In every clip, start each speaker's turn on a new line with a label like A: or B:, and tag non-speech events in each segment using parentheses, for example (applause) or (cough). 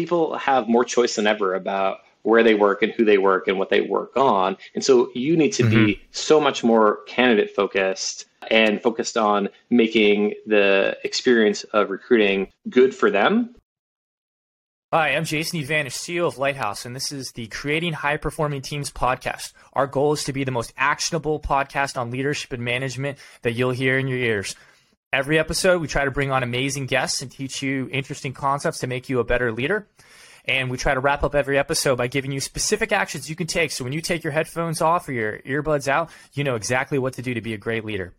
A: people have more choice than ever about where they work and who they work and what they work on. And so you need to mm-hmm. be so much more candidate focused and focused on making the experience of recruiting good for them.
B: Hi, I'm Jason Evanish, CEO of Lighthouse, and this is the Creating High Performing Teams podcast. Our goal is to be the most actionable podcast on leadership and management that you'll hear in your ears. Every episode, we try to bring on amazing guests and teach you interesting concepts to make you a better leader. And we try to wrap up every episode by giving you specific actions you can take. So when you take your headphones off or your earbuds out, you know exactly what to do to be a great leader.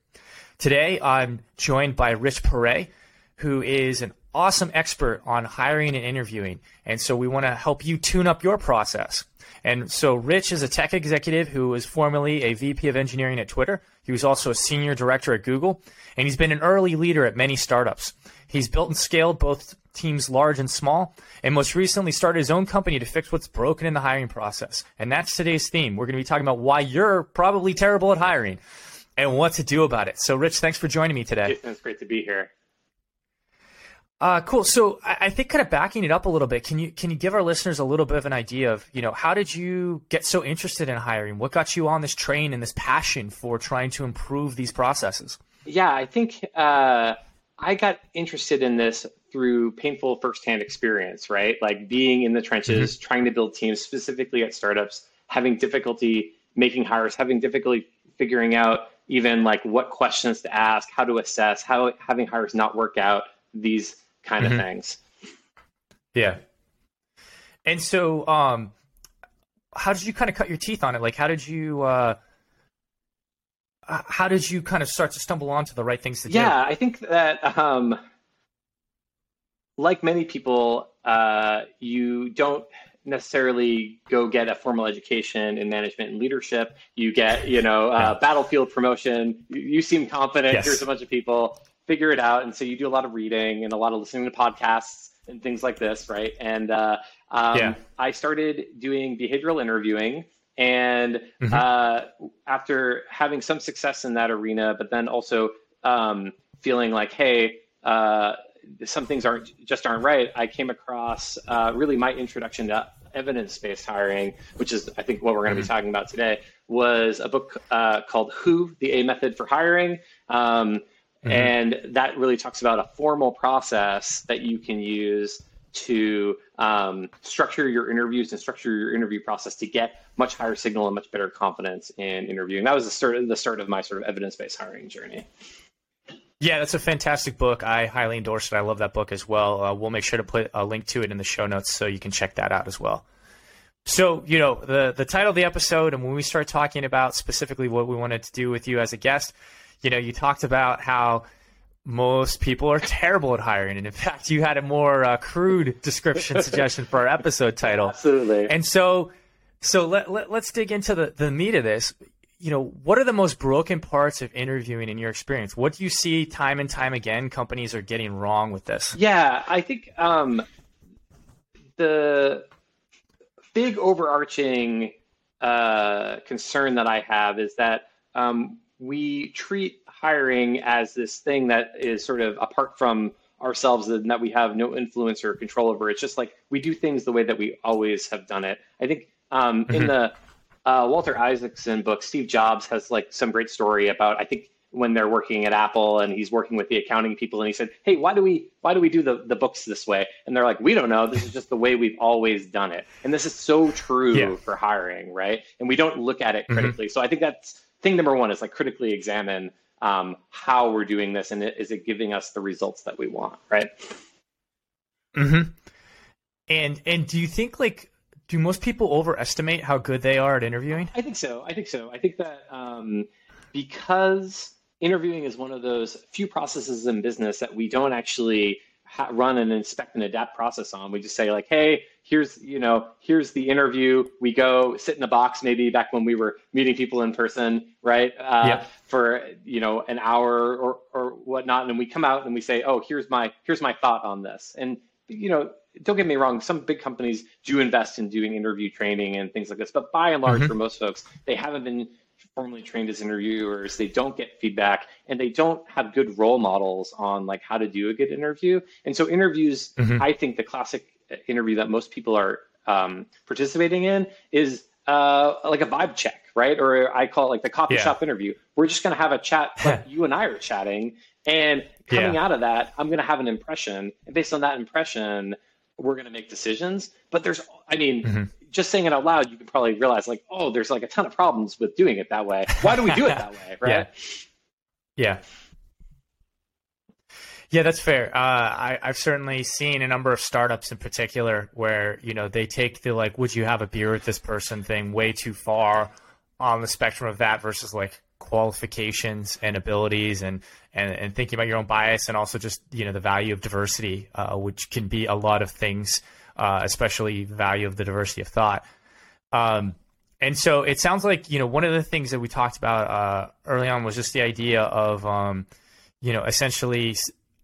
B: Today, I'm joined by Rich Paret, who is an awesome expert on hiring and interviewing. And so we want to help you tune up your process. And so Rich is a tech executive who was formerly a VP of engineering at Twitter. He was also a senior director at Google, and he's been an early leader at many startups. He's built and scaled both teams large and small, and most recently started his own company to fix what's broken in the hiring process. And that's today's theme. We're going to be talking about why you're probably terrible at hiring and what to do about it. So, Rich, thanks for joining me today.
A: It's great to be here.
B: Uh, cool. So I, I think kind of backing it up a little bit, can you can you give our listeners a little bit of an idea of you know how did you get so interested in hiring? What got you on this train and this passion for trying to improve these processes?
A: Yeah, I think uh, I got interested in this through painful firsthand experience, right? Like being in the trenches, mm-hmm. trying to build teams, specifically at startups, having difficulty making hires, having difficulty figuring out even like what questions to ask, how to assess, how having hires not work out, these kind mm-hmm. of things.
B: Yeah. And so, um, how did you kind of cut your teeth on it? Like, how did you, uh, how did you kind of start to stumble onto the right things to
A: yeah, do? Yeah, I think that, um, like many people, uh, you don't necessarily go get a formal education in management and leadership. You get, you know, uh, battlefield promotion. You, you seem confident. Yes. Here's a bunch of people figure it out. And so you do a lot of reading and a lot of listening to podcasts and things like this, right? And uh, um, yeah. I started doing behavioral interviewing. And mm-hmm. uh, after having some success in that arena, but then also um, feeling like, hey, uh, some things aren't just aren't right. I came across uh, really my introduction to evidence-based hiring, which is I think what we're going to mm-hmm. be talking about today, was a book uh, called "Who: The A Method for Hiring." Um, Mm-hmm. And that really talks about a formal process that you can use to um, structure your interviews and structure your interview process to get much higher signal and much better confidence in interviewing. That was the start, the start of my sort of evidence-based hiring journey.
B: Yeah, that's a fantastic book. I highly endorse it. I love that book as well. Uh, we'll make sure to put a link to it in the show notes so you can check that out as well. So, you know, the the title of the episode and when we start talking about specifically what we wanted to do with you as a guest, you know, you talked about how most people are (laughs) terrible at hiring, and in fact, you had a more uh, crude (laughs) description suggestion for our episode title.
A: Absolutely.
B: And so, so let, let let's dig into the the meat of this. You know, what are the most broken parts of interviewing in your experience? What do you see time and time again companies are getting wrong with this?
A: Yeah, I think um, the big overarching uh, concern that I have is that um, we treat hiring as this thing that is sort of apart from ourselves and that we have no influence or control over. It's just like we do things the way that we always have done it. I think um, mm-hmm. in the uh, Walter Isaacson book, Steve Jobs has like some great story about I think when they're working at Apple and he's working with the accounting people and he said, "Hey, why do we why do we do the, the books this way?" And they're like, "We don't know. This is just the way we've always done it." And this is so true yeah. for hiring, right? And we don't look at it mm-hmm. critically. Mm-hmm. So I think that's thing number one is like critically examine um, how we're doing this and is it giving us the results that we want, right?
B: Mm-hmm. And and do you think like do most people overestimate how good they are at interviewing?
A: I think so. I think so. I think that um, because interviewing is one of those few processes in business that we don't actually run an inspect and adapt process on. We just say like, hey, here's you know here's the interview. We go sit in a box maybe back when we were meeting people in person, right? Uh, yep. For you know an hour or or whatnot, and we come out and we say, oh, here's my here's my thought on this, and you know don't get me wrong, some big companies do invest in doing interview training and things like this, but by and large, mm-hmm. for most folks, they haven't been formally trained as interviewers they don't get feedback and they don't have good role models on like how to do a good interview and so interviews mm-hmm. i think the classic interview that most people are um, participating in is uh, like a vibe check right or i call it like the coffee yeah. shop interview we're just going to have a chat (laughs) like you and i are chatting and coming yeah. out of that i'm going to have an impression and based on that impression we're going to make decisions but there's i mean mm-hmm just saying it out loud, you could probably realize like, oh, there's like a ton of problems with doing it that way. Why do we do it that way? (laughs) Right.
B: Yeah. yeah. Yeah, that's fair. Uh, I, have certainly seen a number of startups in particular where you know they take the like, "Would you have a beer with this person?" thing way too far on the spectrum of that versus like qualifications and abilities and, and and thinking about your own bias and also just you know the value of diversity, uh, which can be a lot of things uh, especially value of the diversity of thought. Um, and so it sounds like you know one of the things that we talked about uh, early on was just the idea of um, you know essentially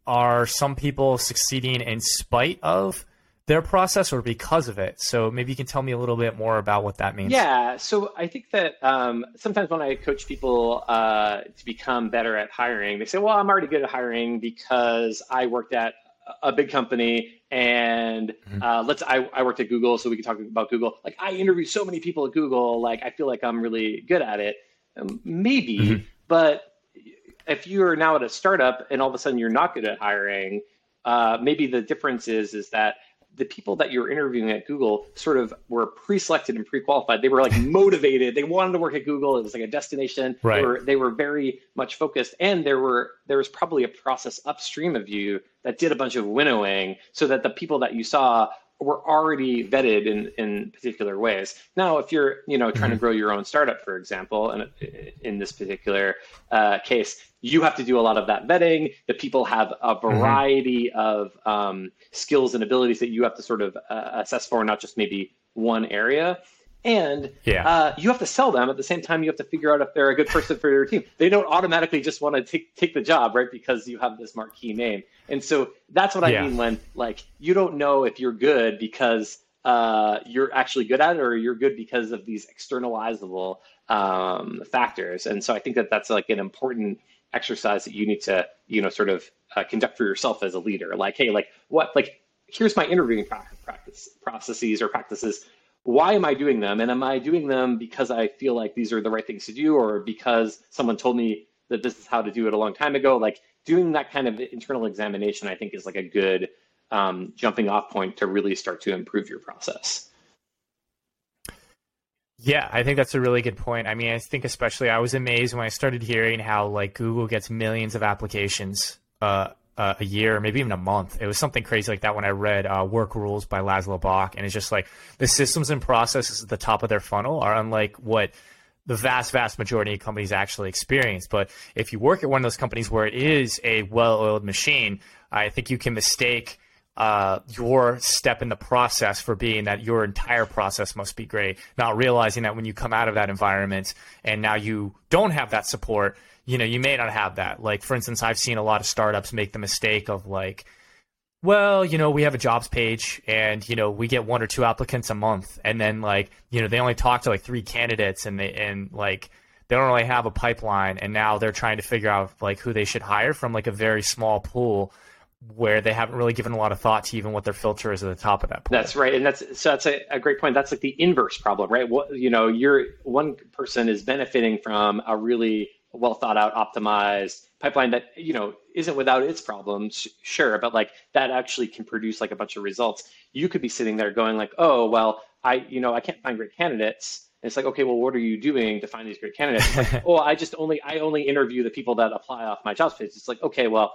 B: are some people succeeding in spite of their process or because of it. So maybe you can tell me a little bit more about what that means.
A: Yeah. So I think that um, sometimes when I coach people uh, to become better at hiring, they say, well, I'm already good at hiring because I worked at a big company and mm-hmm. uh, let's I, I worked at google so we can talk about google like i interview so many people at google like i feel like i'm really good at it um, maybe mm-hmm. but if you're now at a startup and all of a sudden you're not good at hiring uh, maybe the difference is is that the people that you're interviewing at Google sort of were pre-selected and pre-qualified. They were like (laughs) motivated. They wanted to work at Google. It was like a destination. Right. They were, they were very much focused, and there were there was probably a process upstream of you that did a bunch of winnowing, so that the people that you saw were already vetted in, in particular ways. Now, if you're you know trying mm-hmm. to grow your own startup, for example, and in this particular uh, case, you have to do a lot of that vetting. The people have a mm-hmm. variety mm-hmm. of um, skills and abilities that you have to sort of uh, assess for, not just maybe one area. And yeah. uh, you have to sell them at the same time. You have to figure out if they're a good person for your team. They don't automatically just want to take take the job, right? Because you have this marquee name. And so that's what I mean when like you don't know if you're good because uh, you're actually good at it, or you're good because of these externalizable um, factors. And so I think that that's like an important exercise that you need to you know sort of uh, conduct for yourself as a leader like hey like what like here's my interviewing practice processes or practices why am i doing them? And am i doing them because i feel like these are the right things to do or because someone told me that this is how to do it a long time ago? Like doing that kind of internal examination i think is like a good um, jumping off point to really start to improve your process.
B: Yeah, I think that's a really good point. I mean, I think especially I was amazed when I started hearing how like Google gets millions of applications uh, uh, a year, maybe even a month. It was something crazy like that when I read uh, Work Rules by Laszlo Bock, and it's just like the systems and processes at the top of their funnel are unlike what the vast, vast majority of companies actually experience. But if you work at one of those companies where it is a well-oiled machine, I think you can mistake uh, your step in the process for being that your entire process must be great. Not realizing that when you come out of that environment and now you don't have that support, you know, you may not have that. Like, for instance, I've seen a lot of startups make the mistake of like, well, you know, we have a jobs page and, you know, we get one or two applicants a month. And then like, you know, they only talk to like three candidates and they, and like, they don't really have a pipeline. And now they're trying to figure out like who they should hire from like a very small pool where they haven't really given a lot of thought to even what their filter is at the top of that
A: pool. That's right, and that's so that's a, a, great point. That's like the inverse problem, right? What you know, you're one person is benefiting from a really well thought out, optimized pipeline that you know isn't without its problems, sure, but like that actually can produce like a bunch of results. You could be sitting there going like, oh well, I you know I can't find great candidates. And it's like, okay, well, what are you doing to find these great candidates? Like, (laughs) oh, I just only I only interview the people that apply off my jobs page. It's like, okay, well,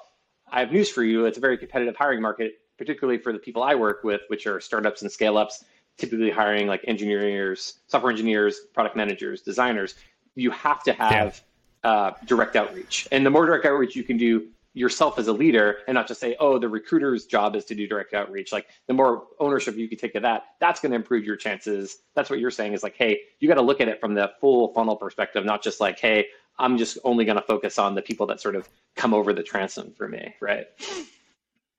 A: I have news for you. It's a very competitive hiring market, particularly for the people I work with, which are startups and scale ups, typically hiring like engineers, software engineers, product managers, designers. You have to have yeah. Uh, direct outreach. And the more direct outreach you can do yourself as a leader and not just say, oh, the recruiter's job is to do direct outreach. Like the more ownership you can take of that, that's going to improve your chances. That's what you're saying is like, hey, you got to look at it from the full funnel perspective, not just like, hey, I'm just only going to focus on the people that sort of come over the transom for me, right?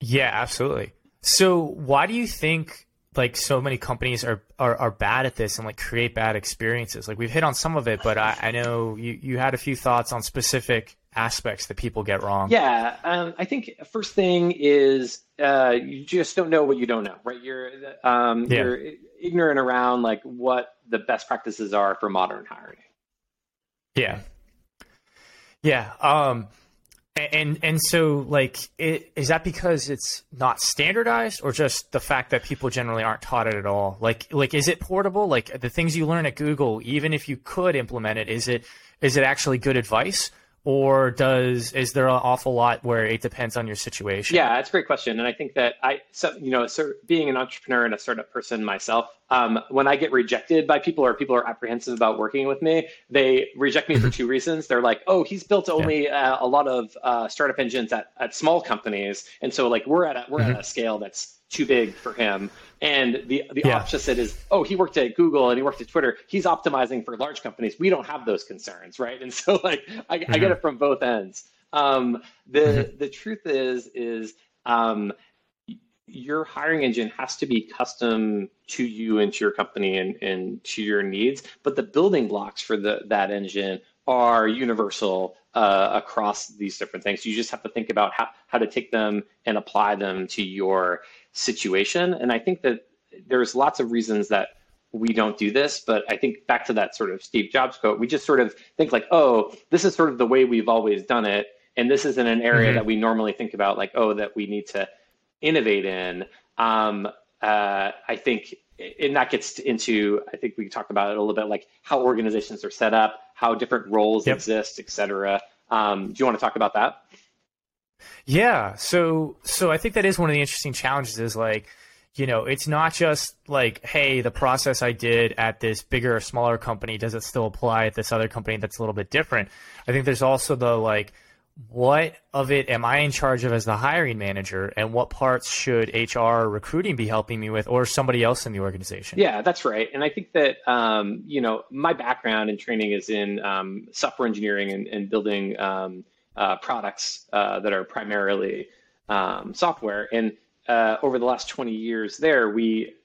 B: Yeah, absolutely. So, why do you think like so many companies are, are, are bad at this and like create bad experiences. Like we've hit on some of it, but I, I know you, you had a few thoughts on specific aspects that people get wrong.
A: Yeah, um, I think first thing is uh, you just don't know what you don't know, right? You're um, yeah. you're ignorant around like what the best practices are for modern hiring.
B: Yeah, yeah. Um, and and so like it, is that because it's not standardized or just the fact that people generally aren't taught it at all? Like like is it portable? Like the things you learn at Google, even if you could implement it, is it is it actually good advice? Or does is there an awful lot where it depends on your situation?
A: Yeah, that's a great question, and I think that I, so, you know, so being an entrepreneur and a startup person myself, um, when I get rejected by people or people are apprehensive about working with me, they reject me for mm-hmm. two reasons. They're like, "Oh, he's built only yeah. uh, a lot of uh, startup engines at, at small companies, and so like we're at a, we're mm-hmm. at a scale that's too big for him. And the the yeah. opposite is, oh, he worked at Google and he worked at Twitter. He's optimizing for large companies. We don't have those concerns, right? And (laughs) so like I, mm-hmm. I get it from both ends. Um, the mm-hmm. the truth is is um, your hiring engine has to be custom to you and to your company and, and to your needs. But the building blocks for the that engine are universal uh, across these different things. You just have to think about how, how to take them and apply them to your situation. And I think that there's lots of reasons that we don't do this, but I think back to that sort of Steve Jobs quote, we just sort of think like, oh, this is sort of the way we've always done it. And this isn't an area mm-hmm. that we normally think about, like, oh, that we need to innovate in. Um, uh, I think, and that gets into, I think we talked about it a little bit, like how organizations are set up, how different roles yep. exist, et cetera. Um, do you want to talk about that?
B: Yeah. So so I think that is one of the interesting challenges is like, you know, it's not just like, hey, the process I did at this bigger or smaller company, does it still apply at this other company that's a little bit different? I think there's also the like, what of it am I in charge of as the hiring manager, and what parts should HR recruiting be helping me with, or somebody else in the organization?
A: Yeah, that's right. And I think that um, you know my background and training is in um, software engineering and, and building um, uh, products uh, that are primarily um, software. And uh, over the last 20 years, there we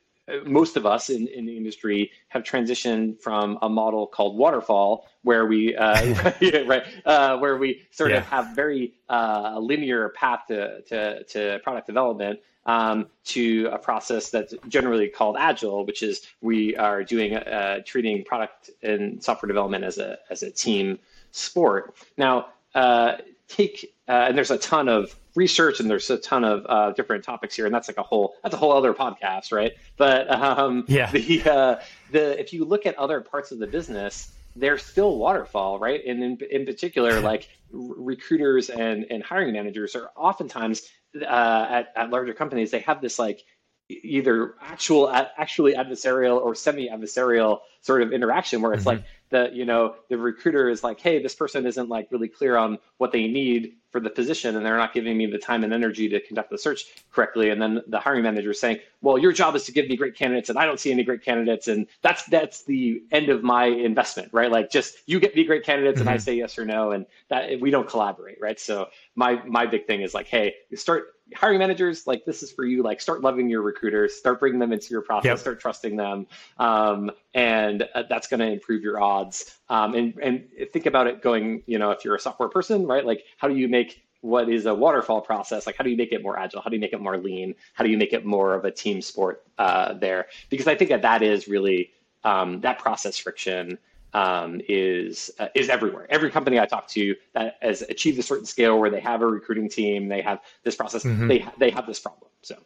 A: most of us in, in the industry have transitioned from a model called waterfall, where we uh, (laughs) (laughs) right uh, where we sort yeah. of have very linear path to, to, to product development. Um, to a process that's generally called agile, which is we are doing uh, treating product and software development as a as a team sport. Now, uh, take uh, and there's a ton of research and there's a ton of uh, different topics here, and that's like a whole that's a whole other podcast, right? But um, yeah, (laughs) the uh, the if you look at other parts of the business, they're still waterfall, right? And in in particular, (laughs) like recruiters and and hiring managers are oftentimes uh, at at larger companies, they have this like either actual actually adversarial or semi adversarial sort of interaction where it's mm-hmm. like the you know the recruiter is like hey this person isn't like really clear on what they need for the position and they're not giving me the time and energy to conduct the search correctly and then the hiring manager is saying well your job is to give me great candidates and i don't see any great candidates and that's that's the end of my investment right like just you get me great candidates mm-hmm. and i mm-hmm. say yes or no and that we don't collaborate right so my my big thing is like hey start hiring managers like this is for you like start loving your recruiters start bringing them into your process yep. start trusting them um, and uh, that's going to improve your odds um, and and think about it going you know if you're a software person right like how do you make what is a waterfall process like how do you make it more agile how do you make it more lean how do you make it more of a team sport uh, there because i think that that is really um, that process friction um, is uh, is everywhere. Every company I talk to that has achieved a certain scale where they have a recruiting team, they have this process, mm-hmm. they they have this problem. So,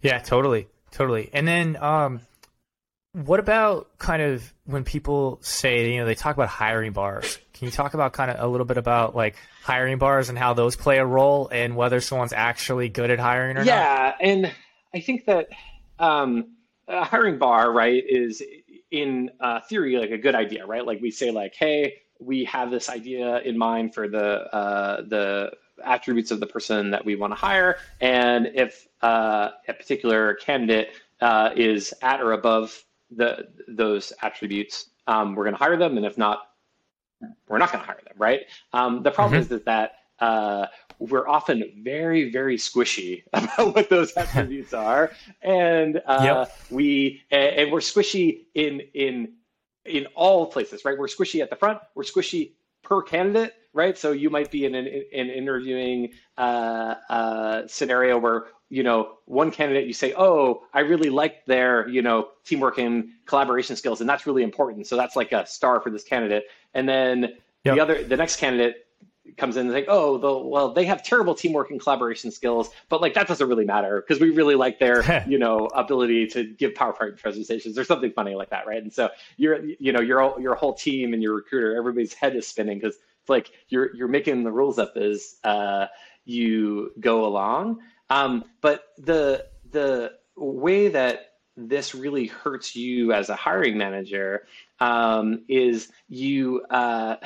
B: yeah, totally, totally. And then, um, what about kind of when people say you know they talk about hiring bars? Can you talk about kind of a little bit about like hiring bars and how those play a role and whether someone's actually good at hiring or
A: yeah,
B: not?
A: Yeah, and I think that um, a hiring bar, right, is in uh, theory like a good idea, right? Like we say like, hey, we have this idea in mind for the uh, the attributes of the person that we want to hire, and if uh, a particular candidate uh, is at or above the those attributes, um, we're going to hire them, and if not, we're not going to hire them, right? Um, the problem mm-hmm. is that, uh, we're often very, very squishy (laughs) about what those (laughs) attributes are, and uh, yep. we and we're squishy in in in all places, right? We're squishy at the front, we're squishy per candidate, right? So you might be in an, an interviewing uh, uh, scenario where you know one candidate you say, oh, I really like their you know teamwork and collaboration skills, and that's really important. So that's like a star for this candidate. And then yep. the other, the next candidate comes in and think, oh, the, well, they have terrible teamwork and collaboration skills, but like that doesn't really matter because we really like their, (laughs) you know, ability to give PowerPoint presentations or something funny like that, right? And so you're, you know, your your whole team and your recruiter, everybody's head is spinning because it's like you're you're making the rules up as uh, you go along. Um, but the the way that this really hurts you as a hiring manager um, is you uh,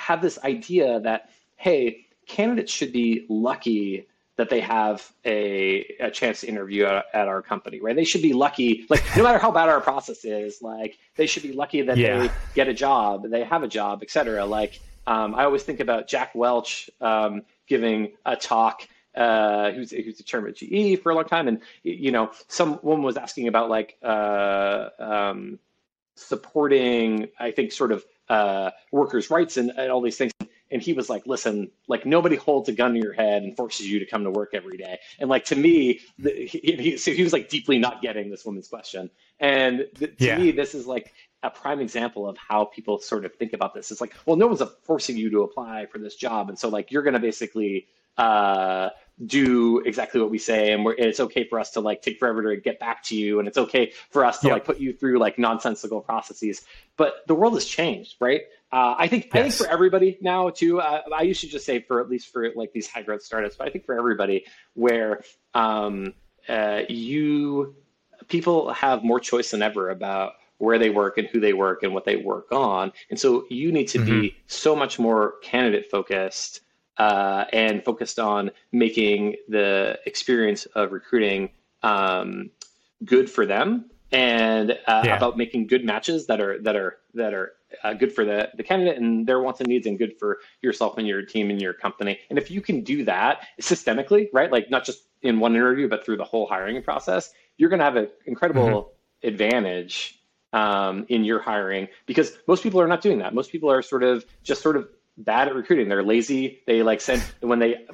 A: have this idea that, hey, candidates should be lucky that they have a, a chance to interview at, at, our company, right? They should be lucky, like no matter how bad our process is, like they should be lucky that yeah. they get a job, they have a job, et cetera. Like um, I always think about Jack Welch um, giving a talk uh, who's who's a chairman at GE for a long time, and you know, someone was asking about like uh, um, supporting, I think, sort of uh, workers' rights and, and all these things. And he was like, listen, like nobody holds a gun to your head and forces you to come to work every day. And like to me, the, he, he, so he was like deeply not getting this woman's question. And the, to yeah. me, this is like a prime example of how people sort of think about this. It's like, well, no one's forcing you to apply for this job, and so like you're going to basically uh, do exactly what we say and, and, it's okay for us to like take forever to get back to you and it's okay for us to like put you through like nonsensical processes but the world has changed right uh, i think yes. i think for everybody now too uh, i used to just say for at least for like these high growth startups but i think for everybody where um, uh, you people have more choice than ever about where they work and who they work and what they work on and so you need to mm-hmm. be so much more candidate focused uh, and focused on making the experience of recruiting um, good for them and uh, yeah. about making good matches that are that are that are uh, good for the, the candidate and their wants and needs and good for yourself and your team and your company and if you can do that systemically right like not just in one interview but through the whole hiring process you're going to have an incredible mm-hmm. advantage um, in your hiring because most people are not doing that most people are sort of just sort of bad at recruiting. They're lazy. They like send when they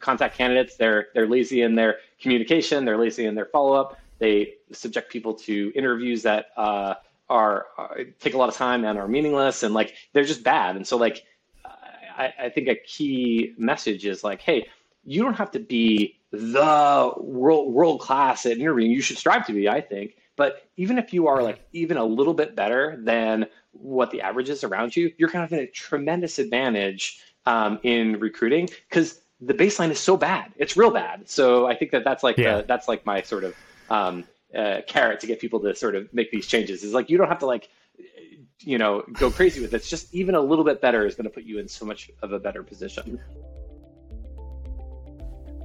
A: contact candidates. They're they're lazy in their communication. They're lazy in their follow up. They subject people to interviews that uh, are, are, take a lot of time and are meaningless. And like they're just bad. And so like I, I think a key message is like, hey, you don't have to be the world world class at interviewing. You should strive to be. I think. But even if you are like even a little bit better than what the average is around you, you're kind of in a tremendous advantage um, in recruiting because the baseline is so bad. It's real bad. So I think that that's like yeah. the, that's like my sort of um, uh, carrot to get people to sort of make these changes. Is like you don't have to like you know go crazy with it. It's just even a little bit better is going to put you in so much of a better position.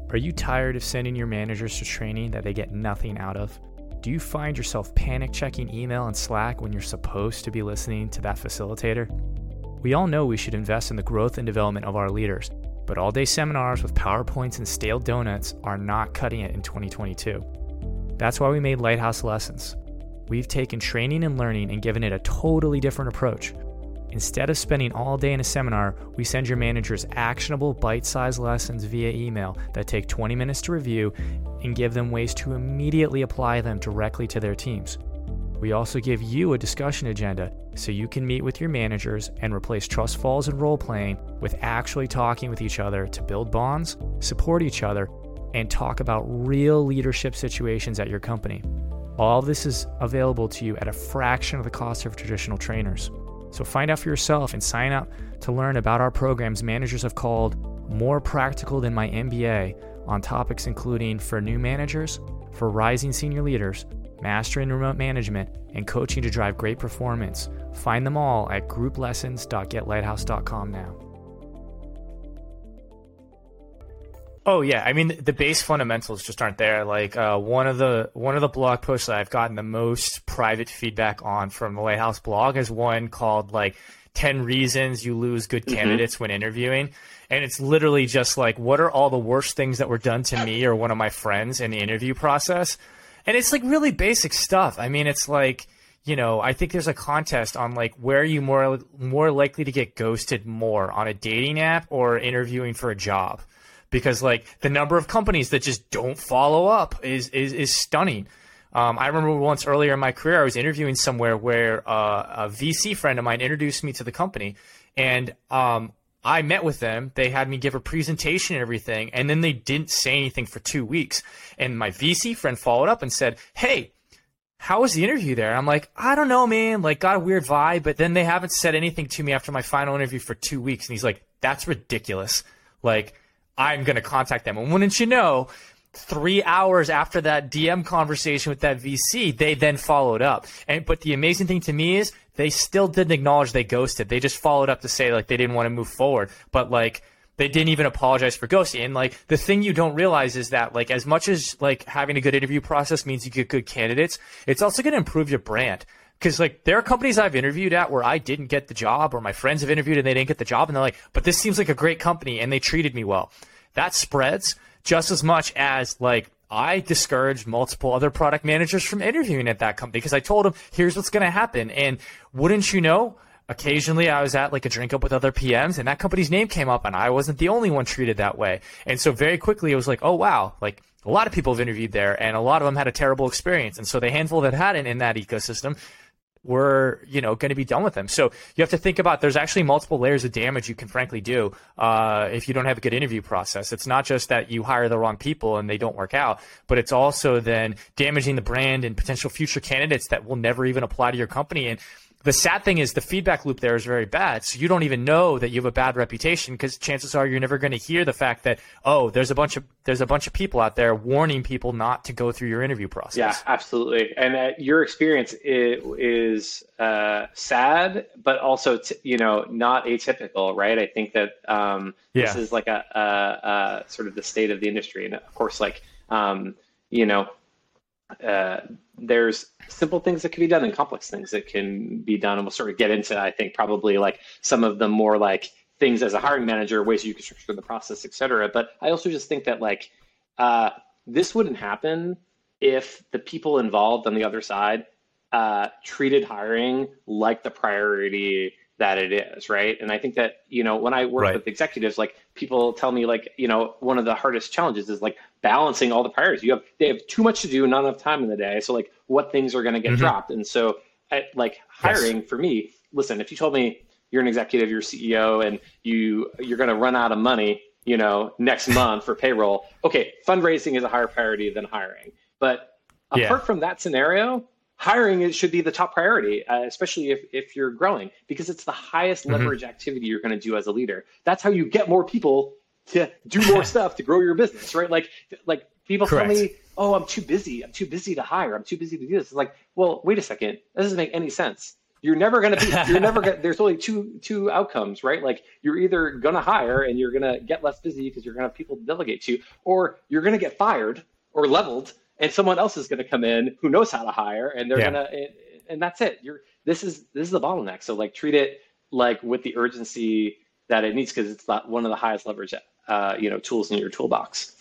B: Are you tired of sending your managers to training that they get nothing out of? Do you find yourself panic checking email and Slack when you're supposed to be listening to that facilitator? We all know we should invest in the growth and development of our leaders, but all day seminars with PowerPoints and stale donuts are not cutting it in 2022. That's why we made Lighthouse Lessons. We've taken training and learning and given it a totally different approach. Instead of spending all day in a seminar, we send your managers actionable bite sized lessons via email that take 20 minutes to review and give them ways to immediately apply them directly to their teams. We also give you a discussion agenda so you can meet with your managers and replace trust falls and role playing with actually talking with each other to build bonds, support each other, and talk about real leadership situations at your company. All this is available to you at a fraction of the cost of traditional trainers. So find out for yourself and sign up to learn about our programs managers have called more practical than my MBA on topics including for new managers, for rising senior leaders, mastering remote management, and coaching to drive great performance. Find them all at grouplessons.getlighthouse.com now. Oh yeah, I mean the base fundamentals just aren't there. Like uh, one of the one of the blog posts that I've gotten the most private feedback on from the Lighthouse blog is one called like 10 reasons you lose good mm-hmm. candidates mm-hmm. when interviewing. And it's literally just like, what are all the worst things that were done to me or one of my friends in the interview process? And it's like really basic stuff. I mean, it's like, you know, I think there's a contest on like where are you more more likely to get ghosted more on a dating app or interviewing for a job because like the number of companies that just don't follow up is is, is stunning. Um, I remember once earlier in my career, I was interviewing somewhere where uh, a VC friend of mine introduced me to the company, and um, I met with them. They had me give a presentation and everything, and then they didn't say anything for two weeks. And my VC friend followed up and said, "Hey, how was the interview there?" I'm like, "I don't know, man. Like, got a weird vibe." But then they haven't said anything to me after my final interview for two weeks, and he's like, "That's ridiculous." Like I'm going to contact them. And wouldn't you know, three hours after that DM conversation with that VC, they then followed up. And but the amazing thing to me is they still didn't acknowledge they ghosted. They just followed up to say like they didn't want to move forward. But like they didn't even apologize for ghosting. And like the thing you don't realize is that like as much as like having a good interview process means you get good candidates, it's also going to improve your brand. Because like there are companies I've interviewed at where I didn't get the job, or my friends have interviewed and they didn't get the job, and they're like, "But this seems like a great company, and they treated me well." That spreads just as much as like I discouraged multiple other product managers from interviewing at that company because I told them, "Here's what's going to happen," and wouldn't you know, occasionally I was at like a drink up with other PMs and that company's name came up and I wasn't the only one treated that way. And so very quickly it was like, oh wow, like a lot of people have interviewed there and a lot of them had a terrible experience. And so the handful that hadn't in that ecosystem we're you know going to be done with them. So you have to think about there's actually multiple layers of damage you can frankly do uh, if you don't have a good interview process. It's not just that you hire the wrong people and they don't work out, but it's also then damaging the brand and potential future candidates that will never even apply to your company. And the sad thing is the feedback loop there is very bad. So you don't even know that you have a bad reputation because chances are you're never going to hear the fact that oh, there's a bunch of there's a bunch of people out there warning people not to go through your interview process.
A: Yeah, absolutely. And uh, your experience is, is uh, sad, but also t- you know not atypical, right? I think that um, yeah. this is like a, a, a, sort of the state of the industry, and of course, like um, you know uh, there's simple things that can be done and complex things that can be done. And we'll sort of get into, I think, probably like some of the more like things as a hiring manager, ways you can structure the process, et cetera. But I also just think that like uh, this wouldn't happen if the people involved on the other side uh, treated hiring like the priority that it is, right? And I think that, you know, when I work right. with executives, like people tell me like, you know, one of the hardest challenges is like balancing all the priorities. You have they have too much to do, not enough time in the day. So like what things are going to get mm-hmm. dropped? And so at, like hiring yes. for me, listen, if you told me you're an executive, you're CEO and you you're going to run out of money, you know, next (laughs) month for payroll, okay, fundraising is a higher priority than hiring. But apart yeah. from that scenario, hiring should be the top priority, uh, especially if, if you're growing, because it's the highest mm-hmm. leverage activity you're going to do as a leader. That's how you get more people to do more (laughs) stuff to grow your business, right? Like, like people Correct. tell me, "Oh, I'm too busy. I'm too busy to hire. I'm too busy to do this." It's like, well, wait a second. That doesn't make any sense. You're never going to be. You're never going. (laughs) There's only two two outcomes, right? Like, you're either going to hire and you're going to get less busy because you're going to have people to delegate to, or you're going to get fired or leveled and someone else is going to come in who knows how to hire and they're yeah. going to and that's it you're this is this is the bottleneck so like treat it like with the urgency that it needs because it's not one of the highest leverage uh, you know tools in your toolbox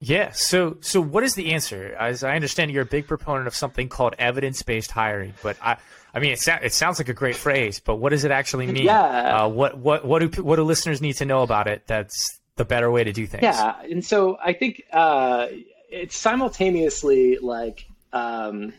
B: yeah so so what is the answer as i understand you're a big proponent of something called evidence-based hiring but i I mean, it, it sounds like a great phrase, but what does it actually mean?
A: Yeah.
B: Uh, what what what do what do listeners need to know about it? That's the better way to do things.
A: Yeah, and so I think uh, it's simultaneously like um,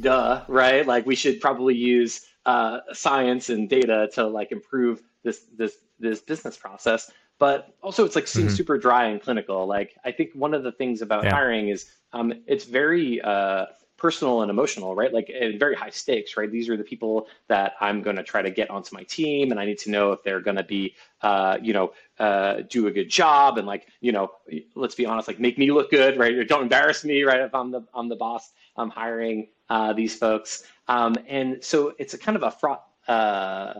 A: duh right like we should probably use uh, science and data to like improve this this this business process but also it's like seems mm-hmm. super dry and clinical like i think one of the things about yeah. hiring is um, it's very uh, personal and emotional, right? Like and very high stakes, right? These are the people that I'm going to try to get onto my team, and I need to know if they're going to be, uh, you know, uh, do a good job, and like, you know, let's be honest, like make me look good, right? Or don't embarrass me, right? If I'm the I'm the boss, I'm hiring uh, these folks, um, and so it's a kind of a fraught uh,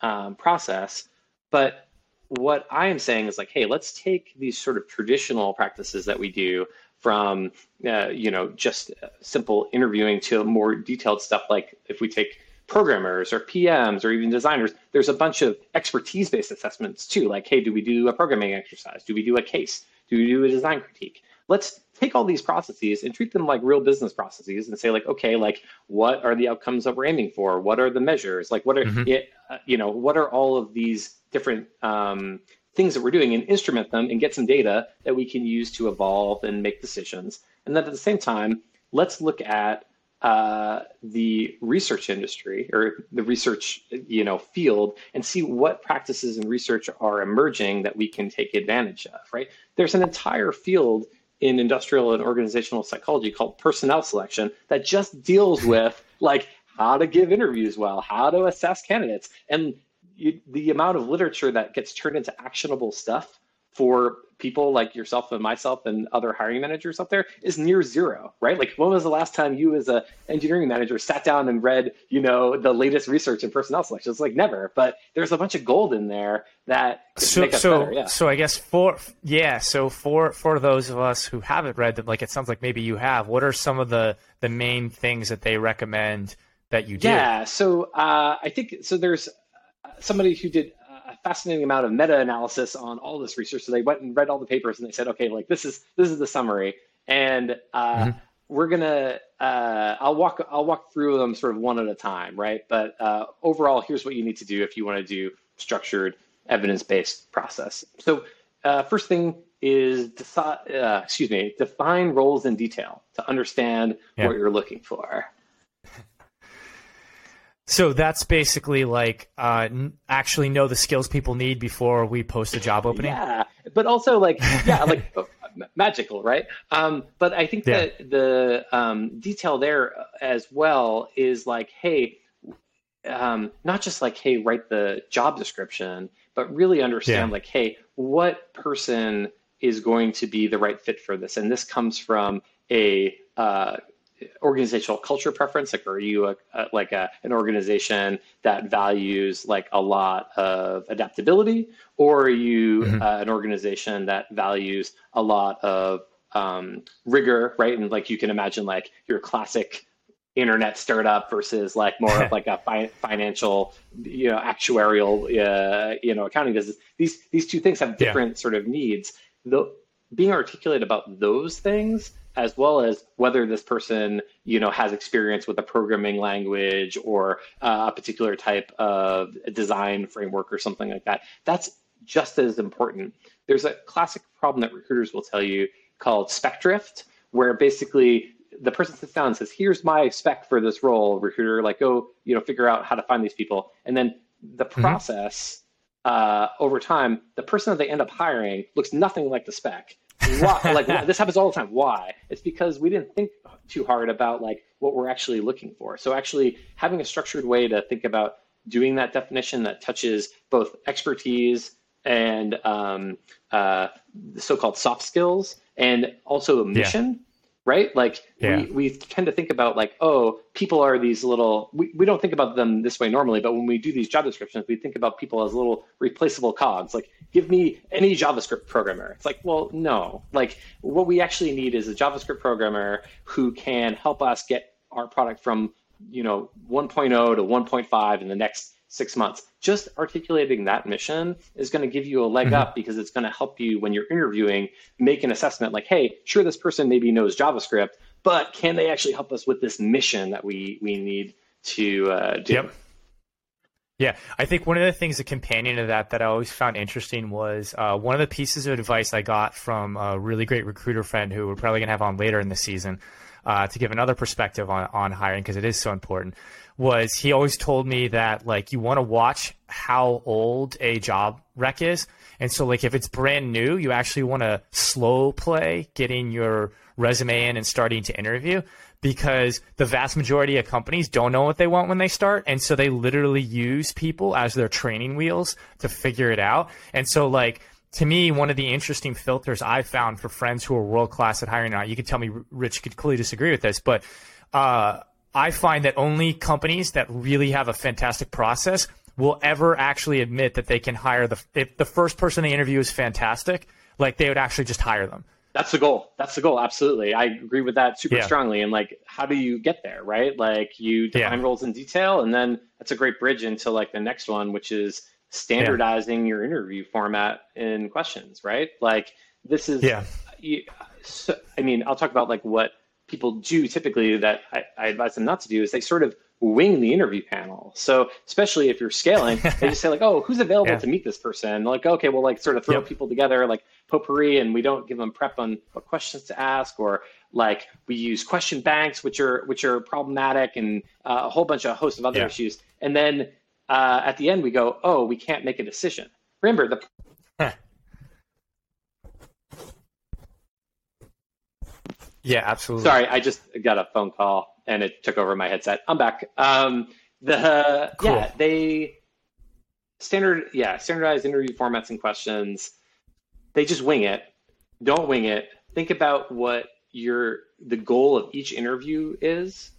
A: um, process, but what I am saying is like, hey, let's take these sort of traditional practices that we do from, uh, you know, just simple interviewing to more detailed stuff. Like if we take programmers or PMs or even designers, there's a bunch of expertise based assessments too. Like, hey, do we do a programming exercise? Do we do a case? Do we do a design critique? Let's take all these processes and treat them like real business processes and say like, okay, like what are the outcomes that we're aiming for? What are the measures? Like, what are mm-hmm. it, uh, you know, what are all of these different um, things that we're doing and instrument them and get some data that we can use to evolve and make decisions. And then at the same time, let's look at uh, the research industry or the research you know field and see what practices and research are emerging that we can take advantage of right there's an entire field in industrial and organizational psychology called personnel selection that just deals with like how to give interviews well how to assess candidates and you, the amount of literature that gets turned into actionable stuff for people like yourself and myself and other hiring managers out there is near zero, right? Like when was the last time you as a engineering manager sat down and read, you know, the latest research in personnel selection? It's like never, but there's a bunch of gold in there that
B: so so yeah. so I guess for yeah, so for for those of us who haven't read them, like it sounds like maybe you have. What are some of the the main things that they recommend that you do?
A: Yeah, so uh, I think so. There's somebody who did a fascinating amount of meta-analysis on all this research. So they went and read all the papers and they said, okay, like this is this is the summary, and uh, mm-hmm. we're gonna uh, I'll walk I'll walk through them sort of one at a time, right? But uh, overall, here's what you need to do if you want to do structured evidence-based process. So uh, first thing is decide, uh, excuse me, define roles in detail to understand yeah. what you're looking for.
B: So that's basically like uh, actually know the skills people need before we post a job opening.
A: Yeah, but also like yeah, (laughs) like uh, magical, right? Um, but I think yeah. that the um, detail there as well is like, hey, um, not just like hey, write the job description, but really understand yeah. like, hey, what person is going to be the right fit for this, and this comes from a uh, organizational culture preference? Like, are you a, a, like a, an organization that values like a lot of adaptability, or are you mm-hmm. uh, an organization that values a lot of um, rigor, right? And like you can imagine, like your classic internet startup versus like more of (laughs) like a fi- financial, you know, actuarial, uh, you know, accounting business. These these two things have different yeah. sort of needs. The being articulate about those things as well as whether this person you know has experience with a programming language or uh, a particular type of design framework or something like that. That's just as important. There's a classic problem that recruiters will tell you called spec drift where basically the person sits down and says here's my spec for this role. Recruiter like go you know figure out how to find these people. And then the mm-hmm. process uh, over time the person that they end up hiring looks nothing like the spec why? (laughs) like this happens all the time. Why? It's because we didn't think too hard about like what we're actually looking for. So actually having a structured way to think about doing that definition that touches both expertise and um, uh, the so-called soft skills and also a mission right? Like yeah. we, we tend to think about like, oh, people are these little, we, we don't think about them this way normally, but when we do these job descriptions, we think about people as little replaceable cogs. Like, give me any JavaScript programmer. It's like, well, no. Like, what we actually need is a JavaScript programmer who can help us get our product from, you know, 1.0 to 1.5 in the next six months. Just articulating that mission is going to give you a leg mm-hmm. up because it's going to help you when you're interviewing make an assessment like, hey, sure, this person maybe knows JavaScript, but can they actually help us with this mission that we we need to uh, do?
B: Yep. Yeah, I think one of the things, a companion to that, that I always found interesting was uh, one of the pieces of advice I got from a really great recruiter friend who we're probably going to have on later in the season uh, to give another perspective on, on hiring because it is so important was he always told me that like you want to watch how old a job rec is. And so like if it's brand new, you actually want to slow play getting your resume in and starting to interview because the vast majority of companies don't know what they want when they start and so they literally use people as their training wheels to figure it out. And so like to me, one of the interesting filters I found for friends who are world class at hiring now, you could tell me Rich could clearly disagree with this, but uh, I find that only companies that really have a fantastic process will ever actually admit that they can hire the if the first person they interview is fantastic, like they would actually just hire them.
A: That's the goal. That's the goal. Absolutely. I agree with that super yeah. strongly. And like, how do you get there, right? Like you define yeah. roles in detail and then that's a great bridge into like the next one, which is standardizing yeah. your interview format in questions, right? Like this is,
B: yeah.
A: You, so, I mean, I'll talk about like what people do typically that I, I advise them not to do is they sort of wing the interview panel. So especially if you're scaling, they just (laughs) say like, "Oh, who's available yeah. to meet this person?" Like, okay, well, like sort of throw yep. people together like potpourri, and we don't give them prep on what questions to ask, or like we use question banks, which are which are problematic, and uh, a whole bunch of a host of other yeah. issues. And then uh, at the end, we go, "Oh, we can't make a decision." Remember the. (laughs)
B: Yeah, absolutely.
A: Sorry, I just got a phone call and it took over my headset. I'm back. Um, the cool. yeah, they standard yeah standardized interview formats and questions. They just wing it. Don't wing it. Think about what your the goal of each interview is,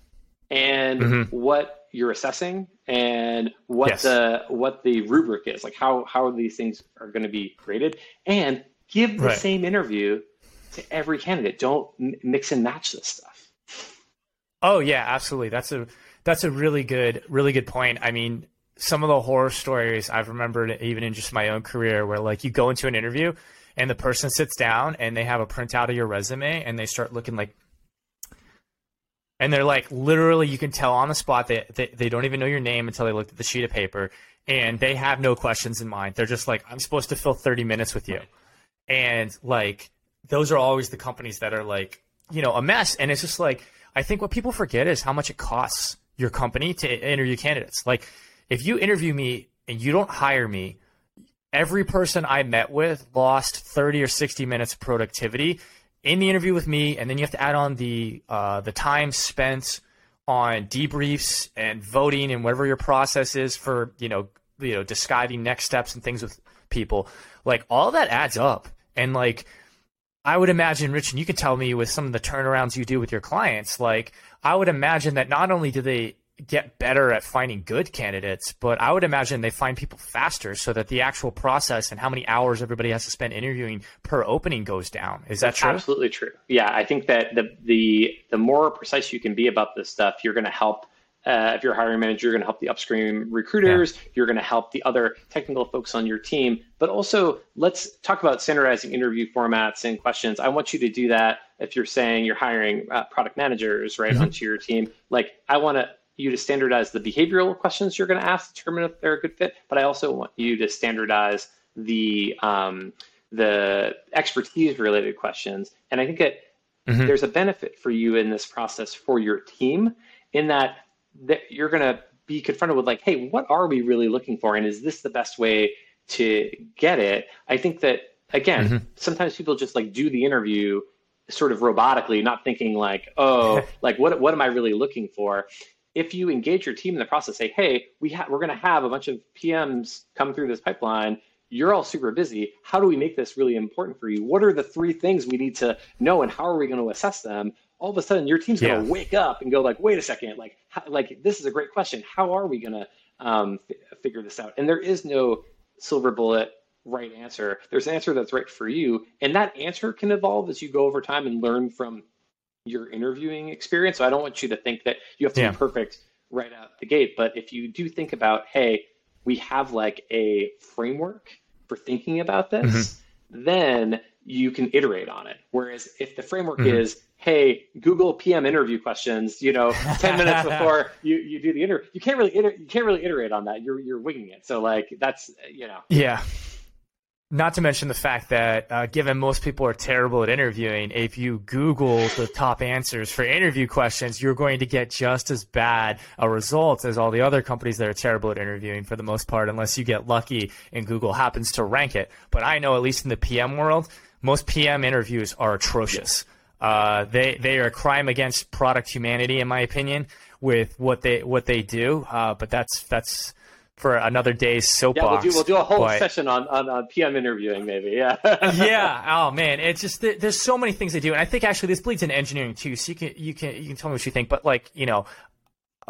A: and mm-hmm. what you're assessing, and what yes. the what the rubric is. Like how how these things are going to be graded, and give the right. same interview to every candidate. Don't mix and match this stuff.
B: Oh yeah, absolutely. That's a that's a really good really good point. I mean, some of the horror stories I've remembered even in just my own career where like you go into an interview and the person sits down and they have a printout of your resume and they start looking like and they're like literally you can tell on the spot that they, they don't even know your name until they looked at the sheet of paper and they have no questions in mind. They're just like, I'm supposed to fill 30 minutes with you. And like those are always the companies that are like, you know, a mess. And it's just like I think what people forget is how much it costs your company to interview candidates. Like, if you interview me and you don't hire me, every person I met with lost 30 or 60 minutes of productivity in the interview with me, and then you have to add on the uh, the time spent on debriefs and voting and whatever your process is for you know you know describing next steps and things with people. Like all that adds up, and like I would imagine, Rich, and you can tell me with some of the turnarounds you do with your clients, like I would imagine that not only do they get better at finding good candidates, but I would imagine they find people faster so that the actual process and how many hours everybody has to spend interviewing per opening goes down. Is that true?
A: Absolutely true. Yeah, I think that the the the more precise you can be about this stuff, you're going to help uh, if you're a hiring manager, you're going to help the upstream recruiters. Yeah. You're going to help the other technical folks on your team. But also, let's talk about standardizing interview formats and questions. I want you to do that if you're saying you're hiring uh, product managers right mm-hmm. onto your team. Like, I want to you to standardize the behavioral questions you're going to ask to determine if they're a good fit. But I also want you to standardize the um, the expertise related questions. And I think that mm-hmm. there's a benefit for you in this process for your team in that that you're going to be confronted with like, hey, what are we really looking for? And is this the best way to get it? I think that, again, mm-hmm. sometimes people just like do the interview sort of robotically, not thinking like, oh, (laughs) like what, what am I really looking for? If you engage your team in the process, say, hey, we ha- we're going to have a bunch of PMs come through this pipeline you're all super busy. How do we make this really important for you? What are the three things we need to know, and how are we going to assess them? all of a sudden your team's going to wake up and go like, wait a second, like, how, like this is a great question. How are we going to um, f- figure this out? And there is no silver bullet right answer. There's an answer that's right for you, and that answer can evolve as you go over time and learn from your interviewing experience. So I don't want you to think that you have to yeah. be perfect right out the gate. But if you do think about, hey, we have like a framework for thinking about this, mm-hmm. then you can iterate on it. Whereas if the framework mm-hmm. is, hey, Google PM interview questions, you know, (laughs) 10 minutes before you, you do the interview, you can't really iter- you can't really iterate on that. You're you're winging it. So like that's you know.
B: Yeah. Not to mention the fact that, uh, given most people are terrible at interviewing, if you Google the top answers for interview questions, you're going to get just as bad a result as all the other companies that are terrible at interviewing for the most part, unless you get lucky and Google happens to rank it. But I know, at least in the PM world, most PM interviews are atrocious. Uh, they they are a crime against product humanity, in my opinion, with what they what they do. Uh, but that's that's for another day's soapbox.
A: Yeah, we'll do, we'll do a whole but, session on, on, on, PM interviewing, maybe. Yeah. (laughs)
B: yeah. (laughs) Oh man, it's just there's so many things they do, and I think actually this bleeds into engineering too. So you can you can you can tell me what you think, but like you know,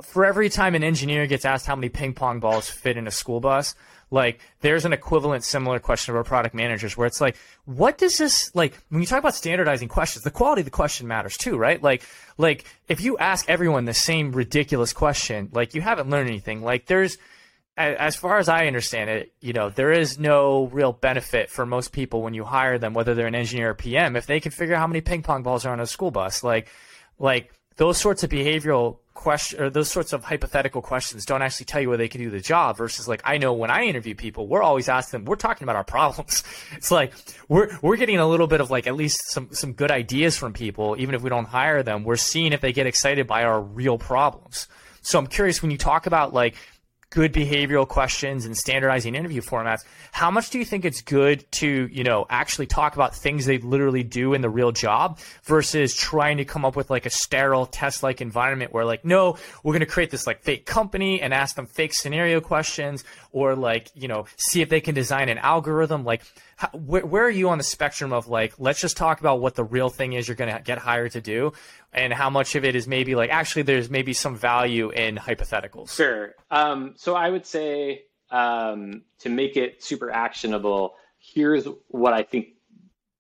B: for every time an engineer gets asked how many ping pong balls fit in a school bus, like there's an equivalent similar question of our product managers where it's like, what does this like when you talk about standardizing questions, the quality of the question matters too, right? Like like if you ask everyone the same ridiculous question, like you haven't learned anything. Like there's as far as I understand it, you know, there is no real benefit for most people when you hire them, whether they're an engineer or PM, if they can figure out how many ping pong balls are on a school bus. Like, like those sorts of behavioral question or those sorts of hypothetical questions don't actually tell you whether they can do the job versus like I know when I interview people, we're always asking them, we're talking about our problems. (laughs) It's like we're we're getting a little bit of like at least some some good ideas from people, even if we don't hire them. We're seeing if they get excited by our real problems. So I'm curious when you talk about like good behavioral questions and standardizing interview formats, how much do you think it's good to, you know, actually talk about things they literally do in the real job versus trying to come up with like a sterile test like environment where like, no, we're going to create this like fake company and ask them fake scenario questions or like, you know, see if they can design an algorithm. Like, how, where, where are you on the spectrum of like, let's just talk about what the real thing is you're going to get hired to do and how much of it is maybe like actually there's maybe some value in hypotheticals.
A: Sure. Um, so I would say um, to make it super actionable, here's what I think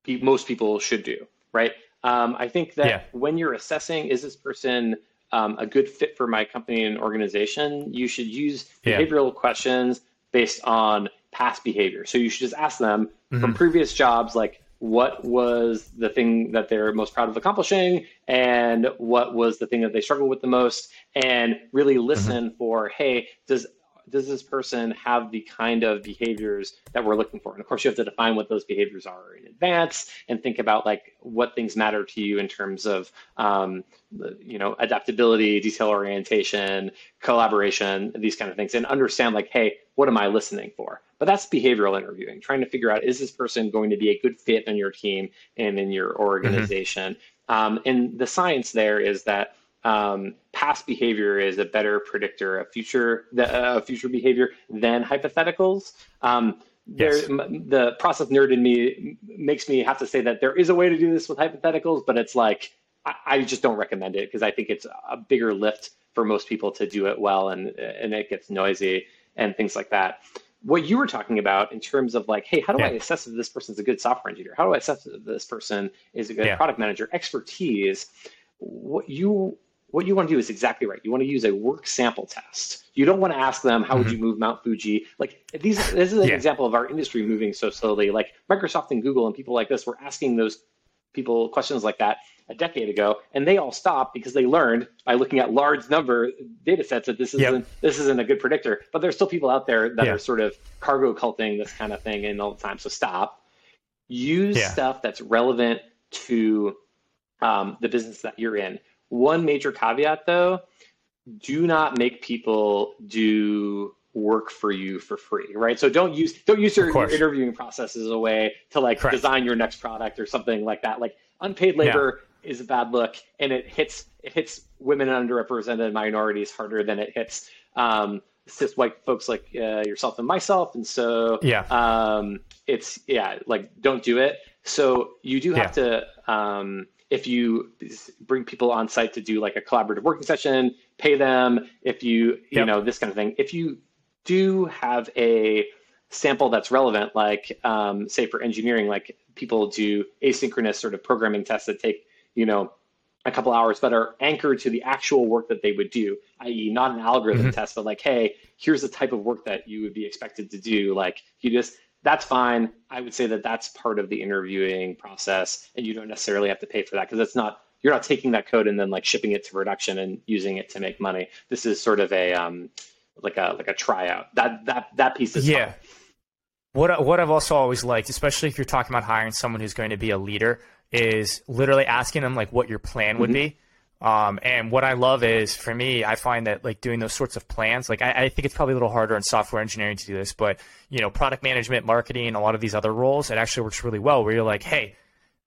A: pe- most people should do. Right. Um, I think that yeah. when you're assessing, is this person um, a good fit for my company and organization? You should use behavioral yeah. questions based on past behavior. So you should just ask them mm-hmm. from previous jobs, like what was the thing that they're most proud of accomplishing and what was the thing that they struggled with the most and really mm-hmm. listen mm-hmm. for hey does does this person have the kind of behaviors that we're looking for? And of course, you have to define what those behaviors are in advance and think about like what things matter to you in terms of, um, you know, adaptability, detail orientation, collaboration, these kind of things, and understand like, hey, what am I listening for? But that's behavioral interviewing, trying to figure out is this person going to be a good fit in your team and in your organization? Mm-hmm. Um, and the science there is that um, past behavior is a better predictor of future the, uh, future behavior than hypotheticals. Um, yes. the process nerd in me makes me have to say that there is a way to do this with hypotheticals, but it's like I, I just don't recommend it because I think it's a bigger lift for most people to do it well, and and it gets noisy and things like that. What you were talking about in terms of like, hey, how do yeah. I assess if this person's a good software engineer? How do I assess if this person is a good yeah. product manager? Expertise. What you what you want to do is exactly right. You want to use a work sample test. You don't want to ask them, how mm-hmm. would you move Mount Fuji? Like these, this is an yeah. example of our industry moving so slowly. Like Microsoft and Google and people like this were asking those people questions like that a decade ago, and they all stopped because they learned by looking at large number data sets that this isn't yep. this isn't a good predictor. But there's still people out there that yeah. are sort of cargo culting this kind of thing and all the time. So stop. Use yeah. stuff that's relevant to um, the business that you're in. One major caveat though, do not make people do work for you for free, right? So don't use don't use your, your interviewing process as a way to like Correct. design your next product or something like that. Like unpaid labor yeah. is a bad look, and it hits it hits women and underrepresented minorities harder than it hits um, cis white folks like uh, yourself and myself. And so
B: yeah,
A: um, it's yeah, like don't do it. So you do have yeah. to um, if you bring people on site to do like a collaborative working session, pay them. If you, you yep. know, this kind of thing. If you do have a sample that's relevant, like um, say for engineering, like people do asynchronous sort of programming tests that take, you know, a couple hours, but are anchored to the actual work that they would do, i.e., not an algorithm mm-hmm. test, but like, hey, here's the type of work that you would be expected to do. Like, you just that's fine. I would say that that's part of the interviewing process, and you don't necessarily have to pay for that because it's not you're not taking that code and then like shipping it to production and using it to make money. This is sort of a um, like a like a tryout. That that that piece is
B: yeah. Fun. What what I've also always liked, especially if you're talking about hiring someone who's going to be a leader, is literally asking them like what your plan would mm-hmm. be. Um, and what I love is for me, I find that like doing those sorts of plans, like I, I, think it's probably a little harder in software engineering to do this, but you know, product management, marketing, a lot of these other roles, it actually works really well where you're like, hey,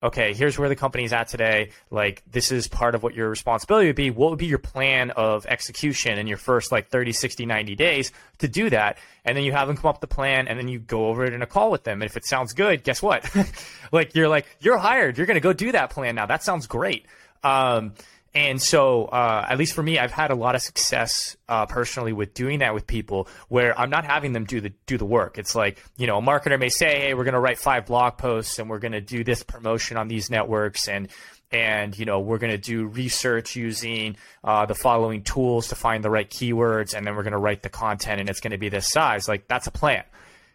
B: okay, here's where the company's at today. Like this is part of what your responsibility would be. What would be your plan of execution in your first like 30, 60, 90 days to do that? And then you have them come up with the plan and then you go over it in a call with them. And if it sounds good, guess what? (laughs) like you're like, you're hired. You're going to go do that plan now. That sounds great. Um, And so, uh, at least for me, I've had a lot of success uh, personally with doing that with people, where I'm not having them do the do the work. It's like you know, a marketer may say, "Hey, we're going to write five blog posts, and we're going to do this promotion on these networks, and and you know, we're going to do research using uh, the following tools to find the right keywords, and then we're going to write the content, and it's going to be this size." Like that's a plan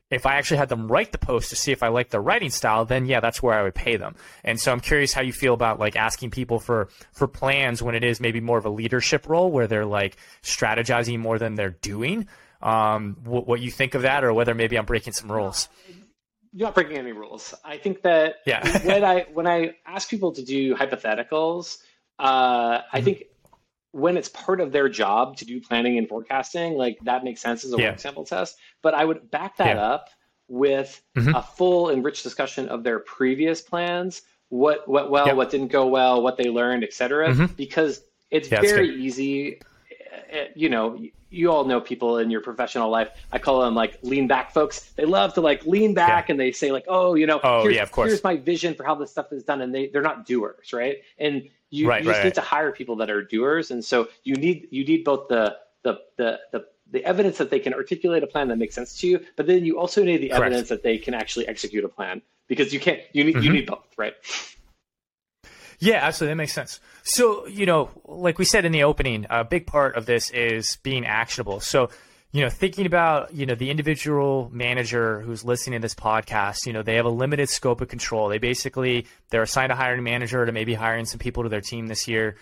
B: if I actually had them write the post to see if I like their writing style, then yeah, that's where I would pay them. And so I'm curious how you feel about like asking people for for plans when it is maybe more of a leadership role where they're like strategizing more than they're doing. Um, what, what you think of that, or whether maybe I'm breaking some rules.
A: You're not breaking any rules. I think that yeah. when I when I ask people to do hypotheticals, uh, I mm-hmm. think when it's part of their job to do planning and forecasting, like that makes sense as a yeah. work sample test. But I would back that yeah. up with mm-hmm. a full and rich discussion of their previous plans, what went well, yep. what didn't go well, what they learned, etc. Mm-hmm. Because it's yeah, very easy. Eh, eh, you know, you all know people in your professional life. I call them like lean back folks. They love to like lean back and they say like, oh, you know,
B: oh, yeah, of course.
A: here's my vision for how this stuff is done, and they they're not doers, right? And you, right, you just right, need to hire people that are doers, and so you need you need both the the the the the evidence that they can articulate a plan that makes sense to you, but then you also need the Correct. evidence that they can actually execute a plan because you can't you need mm-hmm. you need both, right?
B: Yeah, absolutely, that makes sense. So you know, like we said in the opening, a big part of this is being actionable. So you know, thinking about, you know, the individual manager who's listening to this podcast, you know, they have a limited scope of control. They basically, they're assigned a hiring manager to maybe hiring some people to their team this year.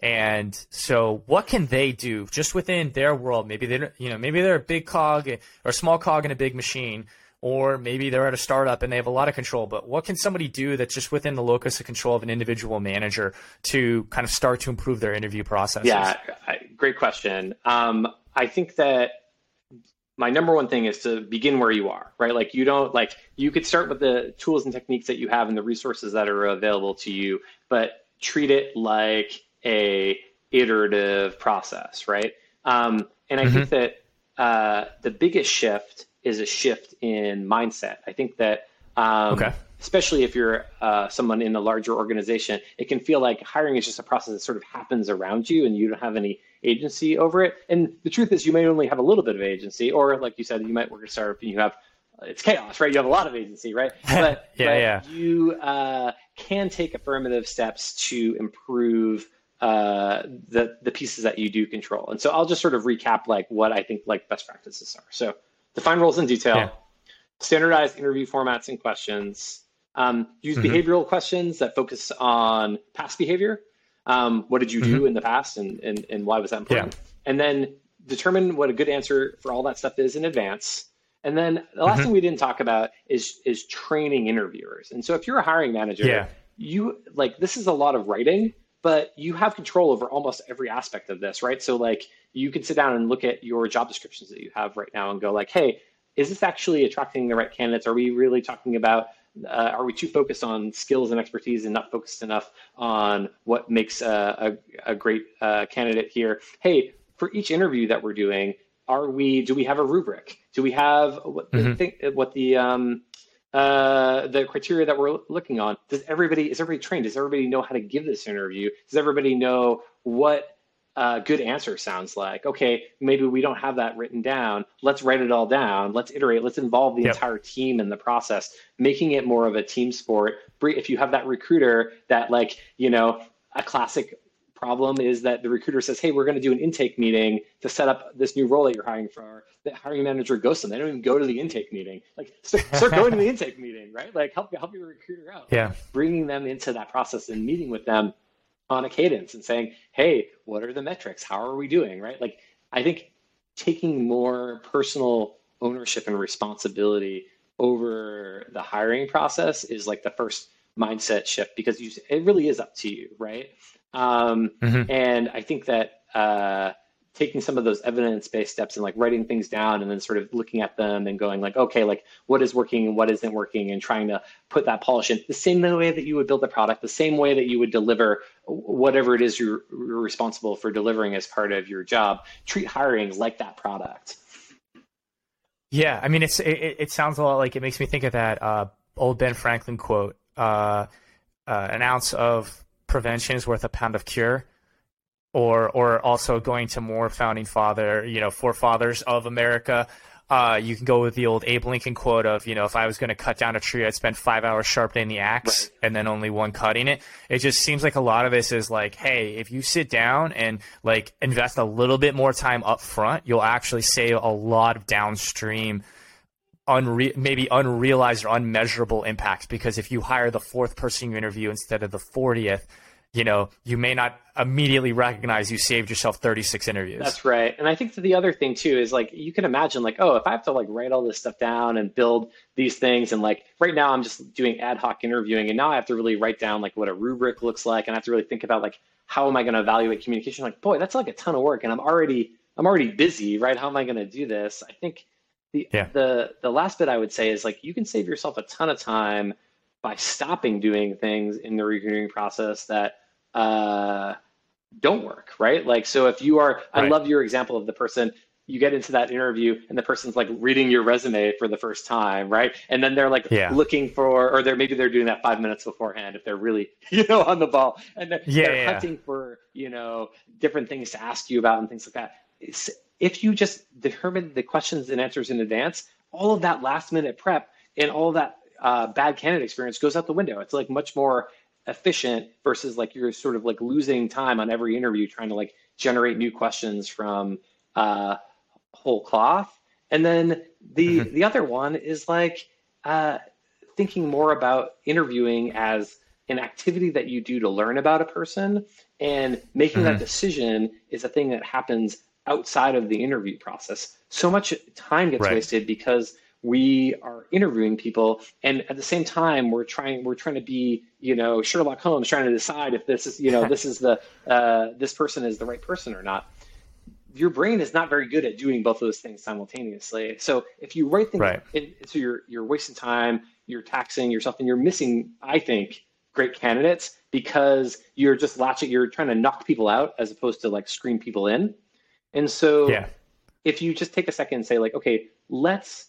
B: And so what can they do just within their world? Maybe they, you know, maybe they're a big cog or a small cog in a big machine, or maybe they're at a startup and they have a lot of control. But what can somebody do that's just within the locus of control of an individual manager to kind of start to improve their interview process?
A: Yeah, great question. Um, I think that my number one thing is to begin where you are, right? Like you don't like you could start with the tools and techniques that you have and the resources that are available to you, but treat it like a iterative process, right? Um, and I mm-hmm. think that uh, the biggest shift is a shift in mindset. I think that um, okay especially if you're uh, someone in a larger organization, it can feel like hiring is just a process that sort of happens around you and you don't have any agency over it. And the truth is, you may only have a little bit of agency, or like you said, you might work at a startup and you have it's chaos, right? You have a lot of agency, right? (laughs)
B: But, yeah, but yeah.
A: you uh, can take affirmative steps to improve uh, the the pieces that you do control. And so I'll just sort of recap like what I think like best practices are. So define roles in detail, yeah. standardize interview formats and questions, um, use mm-hmm. behavioral questions that focus on past behavior. Um, what did you do mm-hmm. in the past and, and, and why was that important? Yeah. And then determine what a good answer for all that stuff is in advance. And then the last mm-hmm. thing we didn't talk about is is training interviewers. And so if you're a hiring manager, yeah. you like this is a lot of writing, but you have control over almost every aspect of this, right? So like you can sit down and look at your job descriptions that you have right now and go like, hey, is this actually attracting the right candidates? Are we really talking about uh, are we too focused on skills and expertise and not focused enough on what makes a, a, a great uh, candidate here? Hey, for each interview that we're doing, are we? Do we have a rubric? Do we have what mm-hmm. the thing, what the um, uh, the criteria that we're looking on? Does everybody is everybody trained? Does everybody know how to give this interview? Does everybody know what a good answer sounds like. Okay, maybe we don't have that written down. Let's write it all down. Let's iterate. Let's involve the yep. entire team in the process, making it more of a team sport. If you have that recruiter that, like, you know, a classic problem is that the recruiter says, "Hey, we're going to do an intake meeting to set up this new role that you're hiring for." The hiring manager ghosts them. They don't even go to the intake meeting. Like, (laughs) start, start going to the intake meeting, right? Like, help help your recruiter out.
B: Yeah,
A: bringing them into that process and meeting with them on a cadence and saying, hey, what are the metrics? How are we doing? Right. Like, I think taking more personal ownership and responsibility over the hiring process is like the first mindset shift because you, it really is up to you. Right. Um, mm-hmm. And I think that, uh, taking some of those evidence-based steps and like writing things down and then sort of looking at them and going like okay like what is working and what isn't working? and trying to put that polish in. The same way that you would build a product the same way that you would deliver whatever it is you're, you're responsible for delivering as part of your job treat hiring like that product.
B: Yeah i mean it's it, it sounds a lot like it makes me think of that uh, old ben franklin quote uh, uh, an ounce of prevention is worth a pound of cure or or also going to more founding father, you know, forefathers of America. Uh, you can go with the old Abe Lincoln quote of, you know, if I was going to cut down a tree, I'd spend five hours sharpening the axe right. and then only one cutting it. It just seems like a lot of this is like, hey, if you sit down and like invest a little bit more time up front, you'll actually save a lot of downstream unre- maybe unrealized or unmeasurable impacts because if you hire the fourth person you interview instead of the 40th you know, you may not immediately recognize you saved yourself 36 interviews.
A: That's right. And I think the other thing too is like you can imagine like, oh, if I have to like write all this stuff down and build these things and like right now I'm just doing ad hoc interviewing and now I have to really write down like what a rubric looks like and I have to really think about like how am I going to evaluate communication? Like, boy, that's like a ton of work and I'm already I'm already busy, right? How am I going to do this? I think the yeah. the the last bit I would say is like you can save yourself a ton of time by stopping doing things in the recruiting process that uh, don't work, right? Like, so if you are, right. I love your example of the person you get into that interview and the person's like reading your resume for the first time, right? And then they're like yeah. looking for, or they're maybe they're doing that five minutes beforehand if they're really, (laughs) you know, on the ball, and they're, yeah, they're yeah. hunting for, you know, different things to ask you about and things like that. It's, if you just determine the questions and answers in advance, all of that last minute prep and all that uh, bad candidate experience goes out the window. It's like much more efficient versus like you're sort of like losing time on every interview trying to like generate new questions from uh, whole cloth. And then the mm-hmm. the other one is like uh, thinking more about interviewing as an activity that you do to learn about a person and making mm-hmm. that decision is a thing that happens outside of the interview process. So much time gets right. wasted because we are interviewing people and at the same time we're trying we're trying to be you know sherlock holmes trying to decide if this is you know this is the (laughs) uh, this person is the right person or not your brain is not very good at doing both of those things simultaneously so if you write things right. It, so you're you're wasting time you're taxing yourself and you're missing i think great candidates because you're just latching you're trying to knock people out as opposed to like screen people in and so yeah. if you just take a second and say like okay let's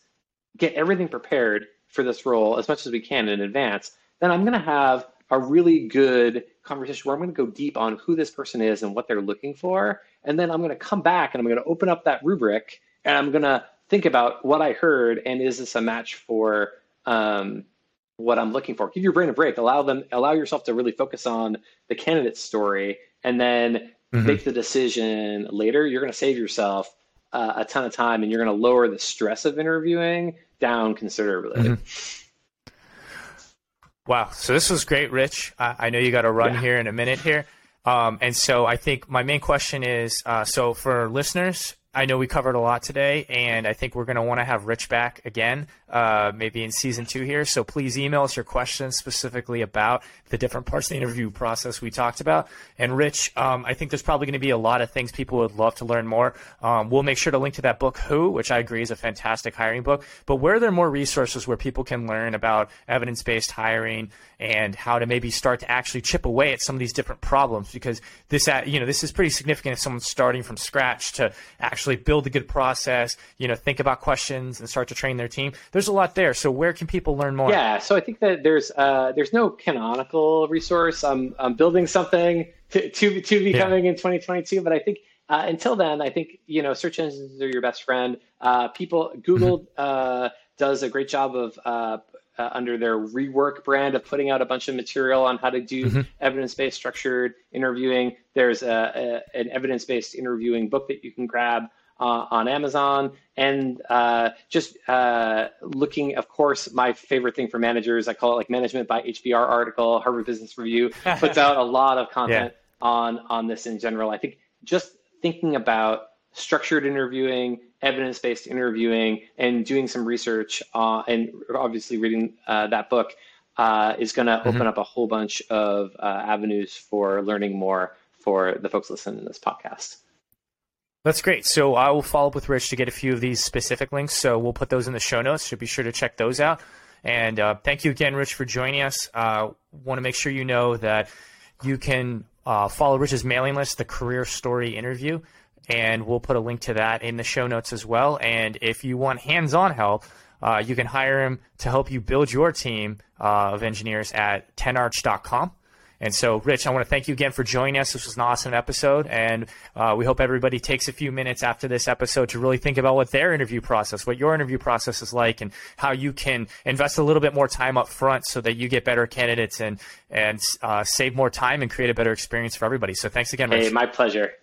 A: get everything prepared for this role as much as we can in advance, then I'm going to have a really good conversation where I'm going to go deep on who this person is and what they're looking for. And then I'm going to come back and I'm going to open up that rubric and I'm going to think about what I heard and is this a match for um, what I'm looking for. Give your brain a break. Allow them, allow yourself to really focus on the candidate's story, and then mm-hmm. make the decision later. You're going to save yourself uh, a ton of time, and you're going to lower the stress of interviewing down considerably. Mm-hmm.
B: Wow. So this was great, Rich. I, I know you got to run yeah. here in a minute here. Um, and so I think my main question is uh, so for listeners, I know we covered a lot today, and I think we're going to want to have Rich back again, uh, maybe in season two here. So please email us your questions specifically about the different parts of the interview process we talked about. And Rich, um, I think there's probably going to be a lot of things people would love to learn more. Um, we'll make sure to link to that book, Who, which I agree is a fantastic hiring book. But where are there more resources where people can learn about evidence based hiring and how to maybe start to actually chip away at some of these different problems? Because this, uh, you know, this is pretty significant if someone's starting from scratch to actually actually build a good process, you know, think about questions and start to train their team. There's a lot there. So where can people learn more?
A: Yeah, so I think that there's uh, there's no canonical resource. I'm I'm building something to to, to be coming yeah. in 2022, but I think uh, until then, I think you know search engines are your best friend. Uh, people, Google mm-hmm. uh, does a great job of uh, under their rework brand of putting out a bunch of material on how to do mm-hmm. evidence-based structured interviewing. There's a, a, an evidence-based interviewing book that you can grab uh, on Amazon, and uh, just uh, looking, of course, my favorite thing for managers, I call it like Management by HBR article. Harvard Business Review (laughs) puts out a lot of content yeah. on on this in general. I think just thinking about structured interviewing, evidence-based interviewing, and doing some research, uh, and obviously reading uh, that book uh, is going to mm-hmm. open up a whole bunch of avenues for learning more for the folks listening to this podcast.
B: That's great. So I will follow up with Rich to get a few of these specific links. So we'll put those in the show notes. So be sure to check those out. And uh, thank you again, Rich, for joining us. Uh, Want to make sure you know that you can uh, follow Rich's mailing list, the Career Story Interview, and we'll put a link to that in the show notes as well. And if you want hands-on help, uh, you can hire him to help you build your team uh, of engineers at 10arch.com. And so, Rich, I want to thank you again for joining us. This was an awesome episode, and uh, we hope everybody takes a few minutes after this episode to really think about what their interview process, what your interview process is like, and how you can invest a little bit more time up front so that you get better candidates and and uh, save more time and create a better experience for everybody. So, thanks again, Rich.
A: Hey, my pleasure.